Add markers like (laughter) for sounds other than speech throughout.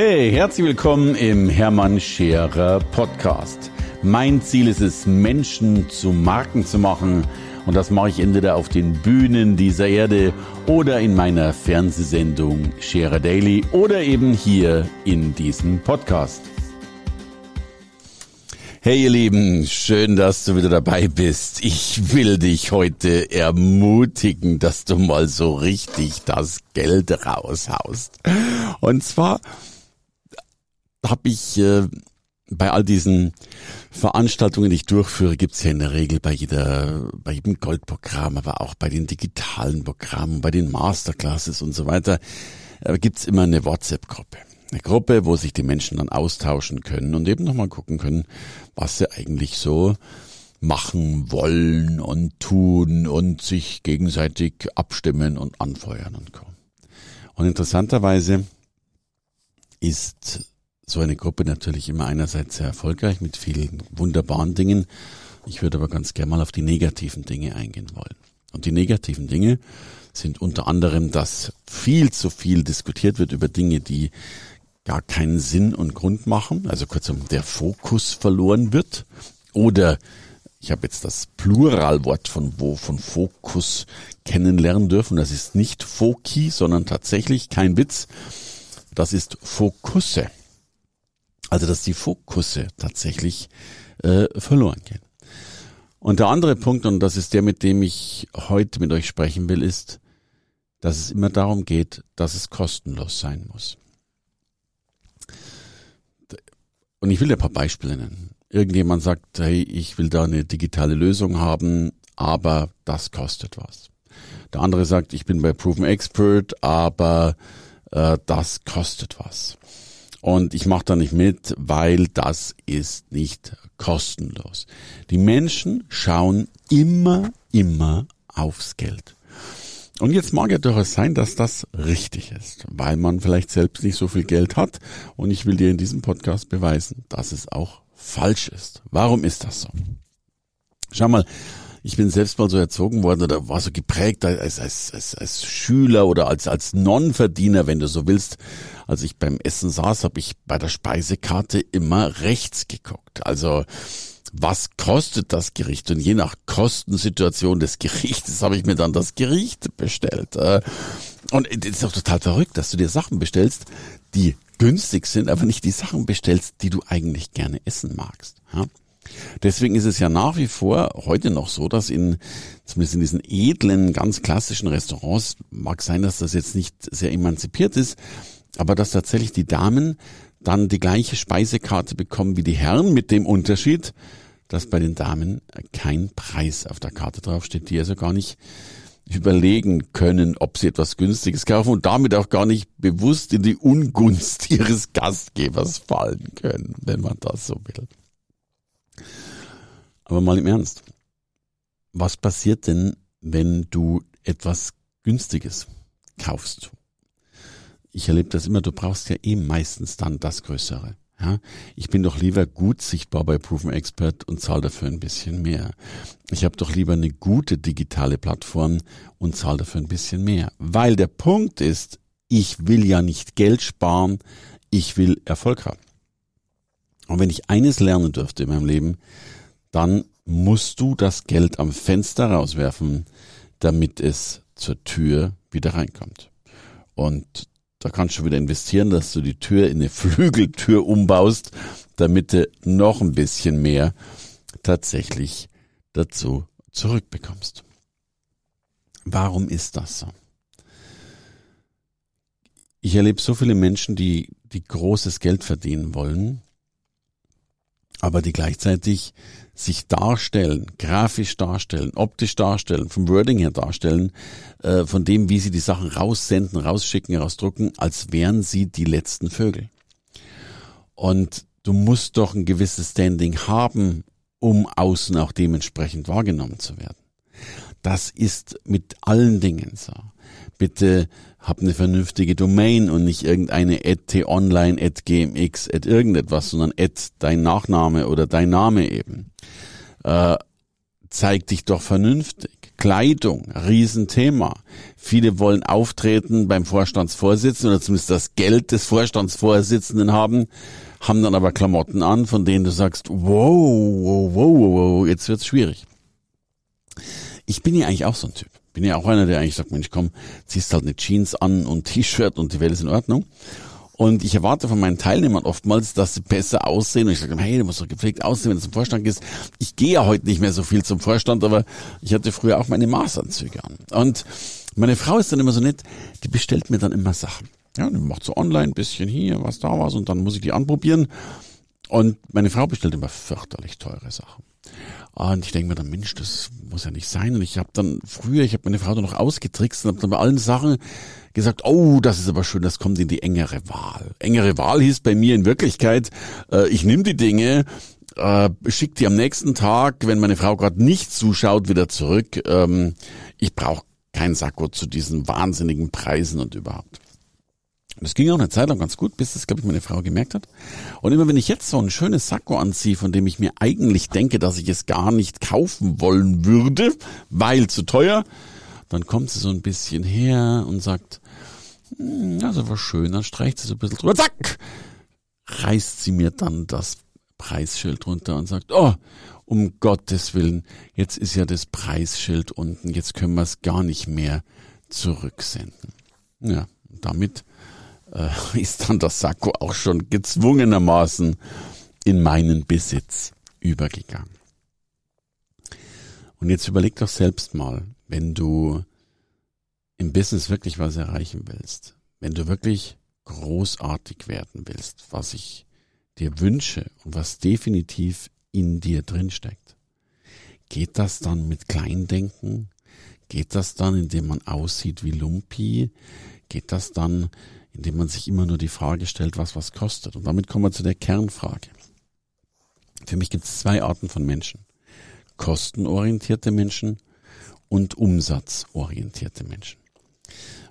Hey, herzlich willkommen im Hermann Scherer Podcast. Mein Ziel ist es, Menschen zu Marken zu machen. Und das mache ich entweder auf den Bühnen dieser Erde oder in meiner Fernsehsendung Scherer Daily oder eben hier in diesem Podcast. Hey ihr Lieben, schön, dass du wieder dabei bist. Ich will dich heute ermutigen, dass du mal so richtig das Geld raushaust. Und zwar habe ich äh, bei all diesen Veranstaltungen, die ich durchführe, gibt's ja in der Regel bei jeder, bei jedem Goldprogramm, aber auch bei den digitalen Programmen, bei den Masterclasses und so weiter, äh, gibt's immer eine WhatsApp-Gruppe. Eine Gruppe, wo sich die Menschen dann austauschen können und eben nochmal gucken können, was sie eigentlich so machen wollen und tun und sich gegenseitig abstimmen und anfeuern und kommen. Und interessanterweise ist so eine Gruppe natürlich immer einerseits sehr erfolgreich mit vielen wunderbaren Dingen. Ich würde aber ganz gerne mal auf die negativen Dinge eingehen wollen. Und die negativen Dinge sind unter anderem, dass viel zu viel diskutiert wird über Dinge, die gar keinen Sinn und Grund machen. Also kurzum, der Fokus verloren wird. Oder ich habe jetzt das Pluralwort von wo von Fokus kennenlernen dürfen. Das ist nicht Foki, sondern tatsächlich kein Witz. Das ist Fokusse. Also dass die Fokusse tatsächlich äh, verloren gehen. Und der andere Punkt, und das ist der, mit dem ich heute mit euch sprechen will, ist, dass es immer darum geht, dass es kostenlos sein muss. Und ich will dir ein paar Beispiele nennen. Irgendjemand sagt, hey, ich will da eine digitale Lösung haben, aber das kostet was. Der andere sagt, ich bin bei Proven Expert, aber äh, das kostet was. Und ich mache da nicht mit, weil das ist nicht kostenlos. Die Menschen schauen immer, immer aufs Geld. Und jetzt mag ja durchaus sein, dass das richtig ist, weil man vielleicht selbst nicht so viel Geld hat. Und ich will dir in diesem Podcast beweisen, dass es auch falsch ist. Warum ist das so? Schau mal, ich bin selbst mal so erzogen worden oder war so geprägt als, als, als, als Schüler oder als, als Non-Verdiener, wenn du so willst. Als ich beim Essen saß, habe ich bei der Speisekarte immer rechts geguckt. Also was kostet das Gericht? Und je nach Kostensituation des (laughs) Gerichtes habe ich mir dann das Gericht bestellt. Äh, und es ist doch total verrückt, dass du dir Sachen bestellst, die günstig sind, aber nicht die Sachen bestellst, die du eigentlich gerne essen magst. Deswegen ist es ja nach wie vor heute noch so, dass in, zumindest in diesen edlen, ganz klassischen Restaurants, mag sein, dass das jetzt nicht sehr emanzipiert ist, aber dass tatsächlich die Damen dann die gleiche Speisekarte bekommen wie die Herren mit dem Unterschied, dass bei den Damen kein Preis auf der Karte draufsteht, die also gar nicht überlegen können, ob sie etwas Günstiges kaufen und damit auch gar nicht bewusst in die Ungunst (laughs) ihres Gastgebers fallen können, wenn man das so will. Aber mal im Ernst. Was passiert denn, wenn du etwas Günstiges kaufst ich erlebe das immer, du brauchst ja eh meistens dann das Größere. Ja, ich bin doch lieber gut sichtbar bei Proven Expert und zahle dafür ein bisschen mehr. Ich habe doch lieber eine gute digitale Plattform und zahle dafür ein bisschen mehr. Weil der Punkt ist, ich will ja nicht Geld sparen, ich will Erfolg haben. Und wenn ich eines lernen dürfte in meinem Leben, dann musst du das Geld am Fenster rauswerfen, damit es zur Tür wieder reinkommt. Und da kannst du wieder investieren, dass du die Tür in eine (laughs) Flügeltür umbaust, damit du noch ein bisschen mehr tatsächlich dazu zurückbekommst. Warum ist das so? Ich erlebe so viele Menschen, die, die großes Geld verdienen wollen, aber die gleichzeitig sich darstellen, grafisch darstellen, optisch darstellen, vom Wording her darstellen, äh, von dem, wie sie die Sachen raussenden, rausschicken, rausdrucken, als wären sie die letzten Vögel. Und du musst doch ein gewisses Standing haben, um außen auch dementsprechend wahrgenommen zu werden. Das ist mit allen Dingen so. Bitte hab eine vernünftige Domain und nicht irgendeine @t_online, @gmx, irgendetwas, sondern dein Nachname oder dein Name eben. Äh, zeig dich doch vernünftig. Kleidung, Riesenthema. Viele wollen auftreten beim Vorstandsvorsitzenden oder zumindest das Geld des Vorstandsvorsitzenden haben, haben dann aber Klamotten an, von denen du sagst, wow, wow, wow, wow, jetzt wird's schwierig. Ich bin ja eigentlich auch so ein Typ. Bin ja auch einer, der eigentlich sagt, Mensch, komm, ziehst halt eine Jeans an und (laughs) T-Shirt und die Welt ist in Ordnung. Und ich erwarte von meinen Teilnehmern oftmals, dass sie besser aussehen. Und ich sage, hey, du musst doch gepflegt aussehen, wenn du zum Vorstand gehst. Ich gehe ja heute nicht mehr so viel zum Vorstand, aber ich hatte früher auch meine Maßanzüge an. Und meine Frau ist dann immer so nett, die bestellt mir dann immer Sachen. Ja, die macht so online bisschen hier, was da war, und dann muss ich die anprobieren. Und meine Frau bestellt immer fürchterlich teure Sachen. Und ich denke mir dann, Mensch, das muss ja nicht sein. Und ich habe dann früher, ich habe meine Frau dann noch ausgetrickst und habe dann bei allen Sachen gesagt, oh, das ist aber schön, das kommt in die engere Wahl. Engere Wahl hieß bei mir in Wirklichkeit, äh, ich nehme die Dinge, äh, schick die am nächsten Tag, wenn meine Frau gerade nicht zuschaut, wieder zurück. Ähm, ich brauche kein Sakko zu diesen wahnsinnigen Preisen und überhaupt. Das ging auch eine Zeit lang ganz gut, bis das, glaube ich, meine Frau gemerkt hat. Und immer wenn ich jetzt so ein schönes Sakko anziehe, von dem ich mir eigentlich denke, dass ich es gar nicht kaufen wollen würde, weil zu teuer, dann kommt sie so ein bisschen her und sagt, hm, also war schön, dann streicht sie so ein bisschen drüber, zack, reißt sie mir dann das Preisschild runter und sagt, oh, um Gottes Willen, jetzt ist ja das Preisschild unten, jetzt können wir es gar nicht mehr zurücksenden. Ja, damit äh, (laughs) ist dann das Sakko auch schon gezwungenermaßen in meinen Besitz übergegangen. Und jetzt überleg doch selbst mal, wenn du im Business wirklich was erreichen willst, wenn du wirklich großartig werden willst, was ich dir wünsche und was definitiv in dir drin steckt, geht das dann mit Kleindenken? Geht das dann, indem man aussieht wie Lumpi? Geht das dann, indem man sich immer nur die Frage stellt, was was kostet. Und damit kommen wir zu der Kernfrage. Für mich gibt es zwei Arten von Menschen. Kostenorientierte Menschen und umsatzorientierte Menschen.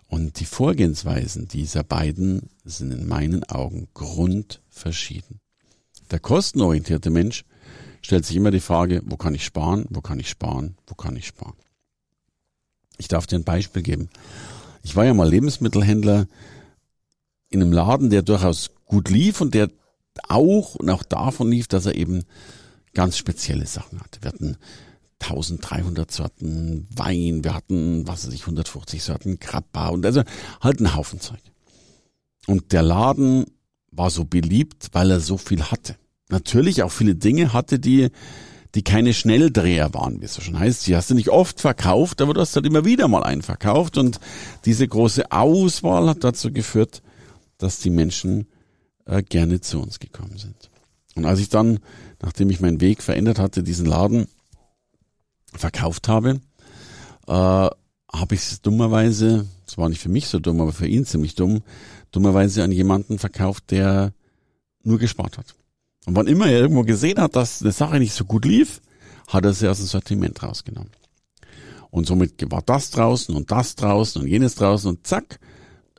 Und die Vorgehensweisen dieser beiden sind in meinen Augen grundverschieden. Der kostenorientierte Mensch stellt sich immer die Frage, wo kann ich sparen, wo kann ich sparen, wo kann ich sparen. Ich darf dir ein Beispiel geben. Ich war ja mal Lebensmittelhändler in einem Laden, der durchaus gut lief und der auch und auch davon lief, dass er eben ganz spezielle Sachen hatte. Wir hatten 1300 Sorten Wein, wir hatten, was weiß ich, 150 Sorten Krabba und also halt ein Haufen Zeug. Und der Laden war so beliebt, weil er so viel hatte. Natürlich auch viele Dinge hatte, die, die keine Schnelldreher waren, wie es so schon heißt. Die hast du nicht oft verkauft, aber du hast halt immer wieder mal einen verkauft und diese große Auswahl hat dazu geführt, dass die Menschen äh, gerne zu uns gekommen sind. Und als ich dann, nachdem ich meinen Weg verändert hatte, diesen Laden verkauft habe, äh, habe ich es dummerweise, es war nicht für mich so dumm, aber für ihn ziemlich dumm, dummerweise an jemanden verkauft, der nur gespart hat. Und wann immer er irgendwo gesehen hat, dass eine Sache nicht so gut lief, hat er sie aus dem Sortiment rausgenommen. Und somit war das draußen und das draußen und jenes draußen und zack,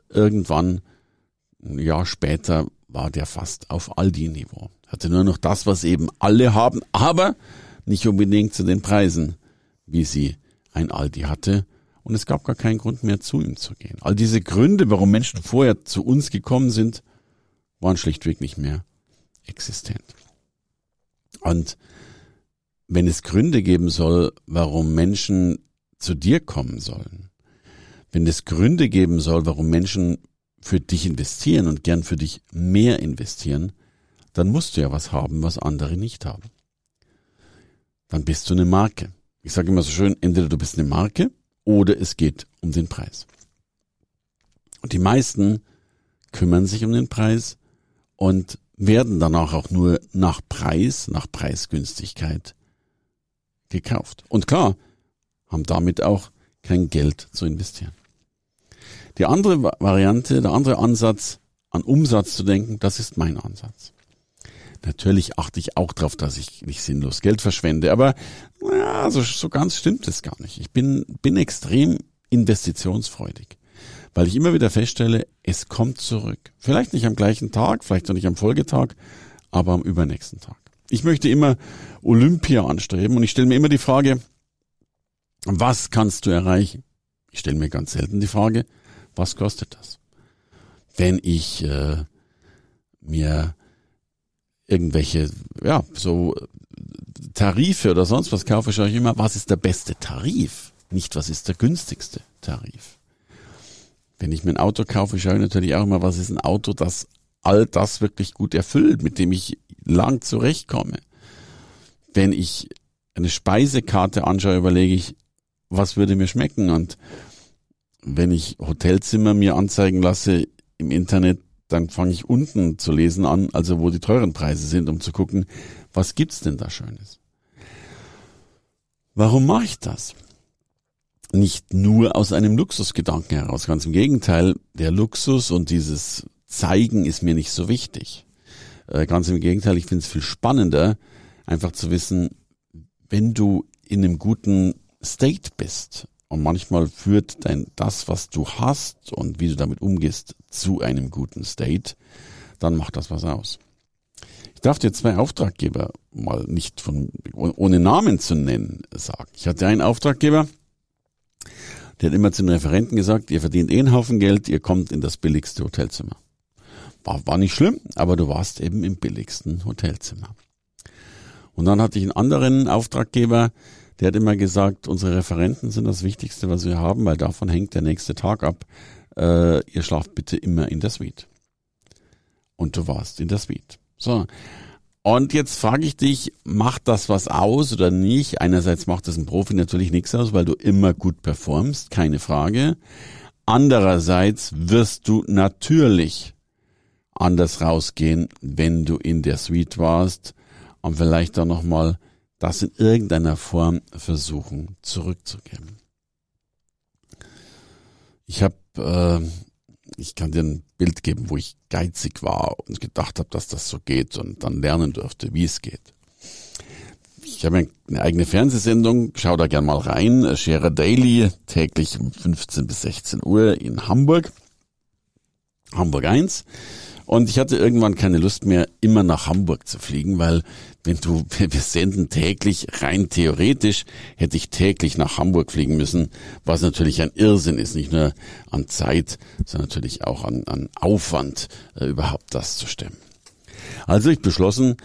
irgendwann ein Jahr später war der fast auf Aldi-Niveau. Hatte nur noch das, was eben alle haben, aber nicht unbedingt zu den Preisen, wie sie ein Aldi hatte. Und es gab gar keinen Grund mehr, zu ihm zu gehen. All diese Gründe, warum Menschen vorher zu uns gekommen sind, waren schlichtweg nicht mehr existent. Und wenn es Gründe geben soll, warum Menschen zu dir kommen sollen, wenn es Gründe geben soll, warum Menschen für dich investieren und gern für dich mehr investieren, dann musst du ja was haben, was andere nicht haben. Dann bist du eine Marke. Ich sage immer so schön, entweder du bist eine Marke oder es geht um den Preis. Und die meisten kümmern sich um den Preis und werden danach auch nur nach Preis, nach Preisgünstigkeit gekauft. Und klar, haben damit auch kein Geld zu investieren. Die andere Variante, der andere Ansatz, an Umsatz zu denken, das ist mein Ansatz. Natürlich achte ich auch darauf, dass ich nicht sinnlos Geld verschwende, aber ja, so, so ganz stimmt es gar nicht. Ich bin, bin extrem investitionsfreudig, weil ich immer wieder feststelle, es kommt zurück. Vielleicht nicht am gleichen Tag, vielleicht auch nicht am Folgetag, aber am übernächsten Tag. Ich möchte immer Olympia anstreben und ich stelle mir immer die Frage, Was kannst du erreichen? Ich stelle mir ganz selten die Frage, was kostet das? Wenn ich äh, mir irgendwelche, ja, so Tarife oder sonst was kaufe, schaue ich immer, was ist der beste Tarif? Nicht, was ist der günstigste Tarif? Wenn ich mir ein Auto kaufe, schaue ich natürlich auch immer, was ist ein Auto, das all das wirklich gut erfüllt, mit dem ich lang zurechtkomme. Wenn ich eine Speisekarte anschaue, überlege ich, was würde mir schmecken? Und wenn ich Hotelzimmer mir anzeigen lasse im Internet, dann fange ich unten zu lesen an, also wo die teuren Preise sind, um zu gucken, was gibt's denn da Schönes? Warum mache ich das? Nicht nur aus einem Luxusgedanken heraus, ganz im Gegenteil, der Luxus und dieses Zeigen ist mir nicht so wichtig. Äh, ganz im Gegenteil, ich finde es viel spannender, einfach zu wissen, wenn du in einem guten State bist und manchmal führt dein, das, was du hast und wie du damit umgehst, zu einem guten State, dann macht das was aus. Ich darf dir zwei Auftraggeber mal nicht von, ohne Namen zu nennen, sagen. Ich hatte einen Auftraggeber, der hat immer zu den Referenten gesagt, ihr verdient eh einen Haufen Geld, ihr kommt in das billigste Hotelzimmer. War, war nicht schlimm, aber du warst eben im billigsten Hotelzimmer. Und dann hatte ich einen anderen Auftraggeber, der hat immer gesagt, unsere Referenten sind das Wichtigste, was wir haben, weil davon hängt der nächste Tag ab. Äh, ihr schlaft bitte immer in der Suite. Und du warst in der Suite. So. Und jetzt frage ich dich, macht das was aus oder nicht? Einerseits macht das ein Profi natürlich nichts aus, weil du immer gut performst, keine Frage. Andererseits wirst du natürlich anders rausgehen, wenn du in der Suite warst und vielleicht dann nochmal das in irgendeiner Form versuchen zurückzugeben. Ich habe, äh, ich kann dir ein Bild geben, wo ich geizig war und gedacht habe, dass das so geht und dann lernen durfte, wie es geht. Ich habe eine eigene Fernsehsendung, schau da gern mal rein, Scherer Daily, täglich um 15 bis 16 Uhr in Hamburg, Hamburg 1. Und ich hatte irgendwann keine Lust mehr, immer nach Hamburg zu fliegen, weil wenn du, (laughs) wir senden täglich, rein theoretisch, hätte ich täglich nach Hamburg fliegen müssen, was natürlich ein Irrsinn ist, nicht nur an Zeit, sondern natürlich auch an, an Aufwand, äh, überhaupt das zu stemmen. Also ich beschlossen,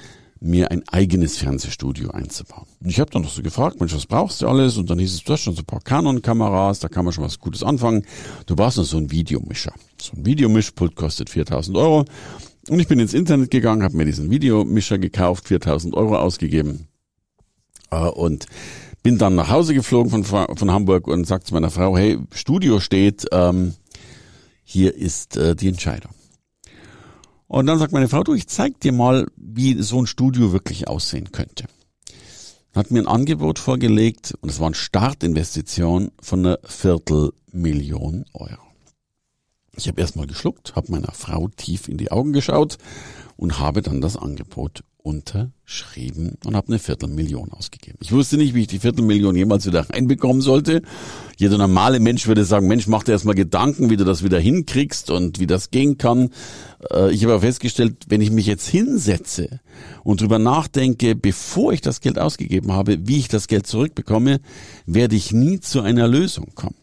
mir ein eigenes Fernsehstudio einzubauen. Und ich habe dann noch so gefragt, Mensch, was brauchst du alles? Und dann hieß es, du hast schon so ein paar Canon-Kameras, da kann man schon was Gutes anfangen. Du brauchst noch so ein Videomischer. So ein Videomischpult kostet 4000 Euro. Und ich bin ins Internet gegangen, habe mir diesen Videomischer gekauft, 4000 Euro ausgegeben. Äh, und bin dann nach Hause geflogen von, von Hamburg und sagte zu meiner Frau, hey, Studio steht, ähm, hier ist äh, die Entscheidung. Und dann sagt meine Frau, du, ich zeig dir mal, wie so ein Studio wirklich aussehen könnte. Hat mir ein Angebot vorgelegt und es war eine Startinvestition von einer Viertelmillion Euro. Ich habe erstmal geschluckt, habe meiner Frau tief in die Augen geschaut und habe dann das Angebot unterschrieben und habe eine Viertelmillion ausgegeben. Ich wusste nicht, wie ich die Viertelmillion jemals wieder reinbekommen sollte. Jeder normale Mensch würde sagen, Mensch, mach dir erstmal Gedanken, wie du das wieder hinkriegst und wie das gehen kann. Äh, ich habe aber festgestellt, wenn ich mich jetzt hinsetze und drüber nachdenke, bevor ich das Geld ausgegeben habe, wie ich das Geld zurückbekomme, werde ich nie zu einer Lösung kommen.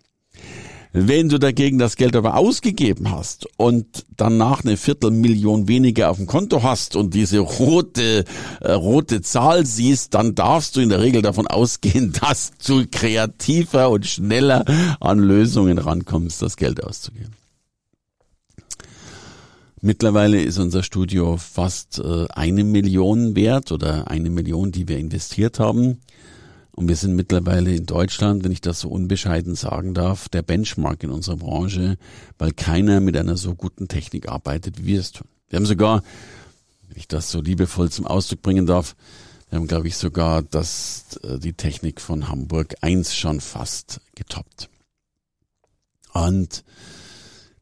Wenn du dagegen das Geld aber ausgegeben hast und danach eine Viertelmillion weniger auf dem Konto hast und diese rote, äh, rote Zahl siehst, dann darfst du in der Regel davon ausgehen, (laughs) dass du kreativer und schneller an Lösungen rankommst, das Geld auszugeben. Mittlerweile ist unser Studio fast äh, eine Million wert oder eine Million, die wir investiert haben. Und wir sind mittlerweile in Deutschland, wenn ich das so unbescheiden sagen darf, der Benchmark in unserer Branche, weil keiner mit einer so guten Technik arbeitet, wie wir es tun. Wir haben sogar, wenn ich das so liebevoll zum Ausdruck bringen darf, wir haben, glaube ich, sogar das, äh, die Technik von Hamburg 1 schon fast getoppt. Und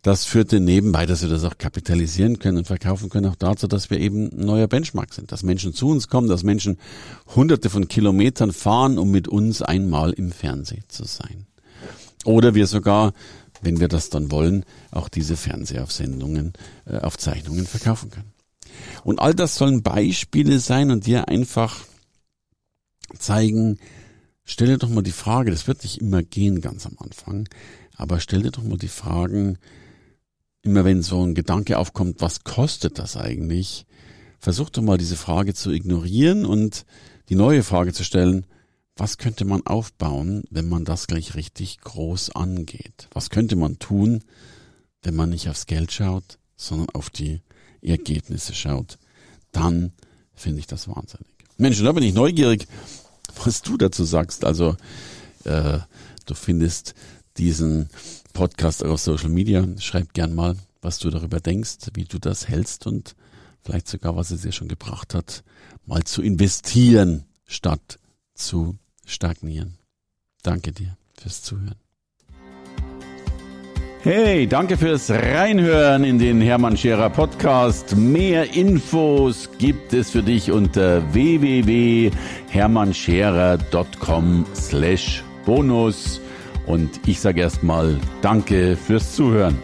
das führte nebenbei, dass wir das auch kapitalisieren können und verkaufen können, auch dazu, dass wir eben ein neuer Benchmark sind. Dass Menschen zu uns kommen, dass Menschen hunderte von Kilometern fahren, um mit uns einmal im Fernsehen zu sein. Oder wir sogar, wenn wir das dann wollen, auch diese Fernsehaufsendungen, äh, Aufzeichnungen verkaufen können. Und all das sollen Beispiele sein und dir einfach zeigen, stell dir doch mal die Frage, das wird nicht immer gehen ganz am Anfang, aber stell dir doch mal die Fragen, immer wenn so ein Gedanke aufkommt, was kostet das eigentlich? Versuch doch mal diese Frage zu ignorieren und die neue Frage zu stellen, was könnte man aufbauen, wenn man das gleich richtig groß angeht? Was könnte man tun, wenn man nicht aufs Geld schaut, sondern auf die Ergebnisse schaut? Dann finde ich das wahnsinnig. Mensch, da bin ich neugierig, was du dazu sagst. Also äh, du findest diesen Podcast auf Social Media. Schreib gern mal, was du darüber denkst, wie du das hältst und vielleicht sogar, was es dir schon gebracht hat, mal zu investieren, statt zu stagnieren. Danke dir fürs Zuhören. Hey, danke fürs Reinhören in den Hermann Scherer Podcast. Mehr Infos gibt es für dich unter www.hermannscherer.com slash bonus. Und ich sage erstmal Danke fürs Zuhören.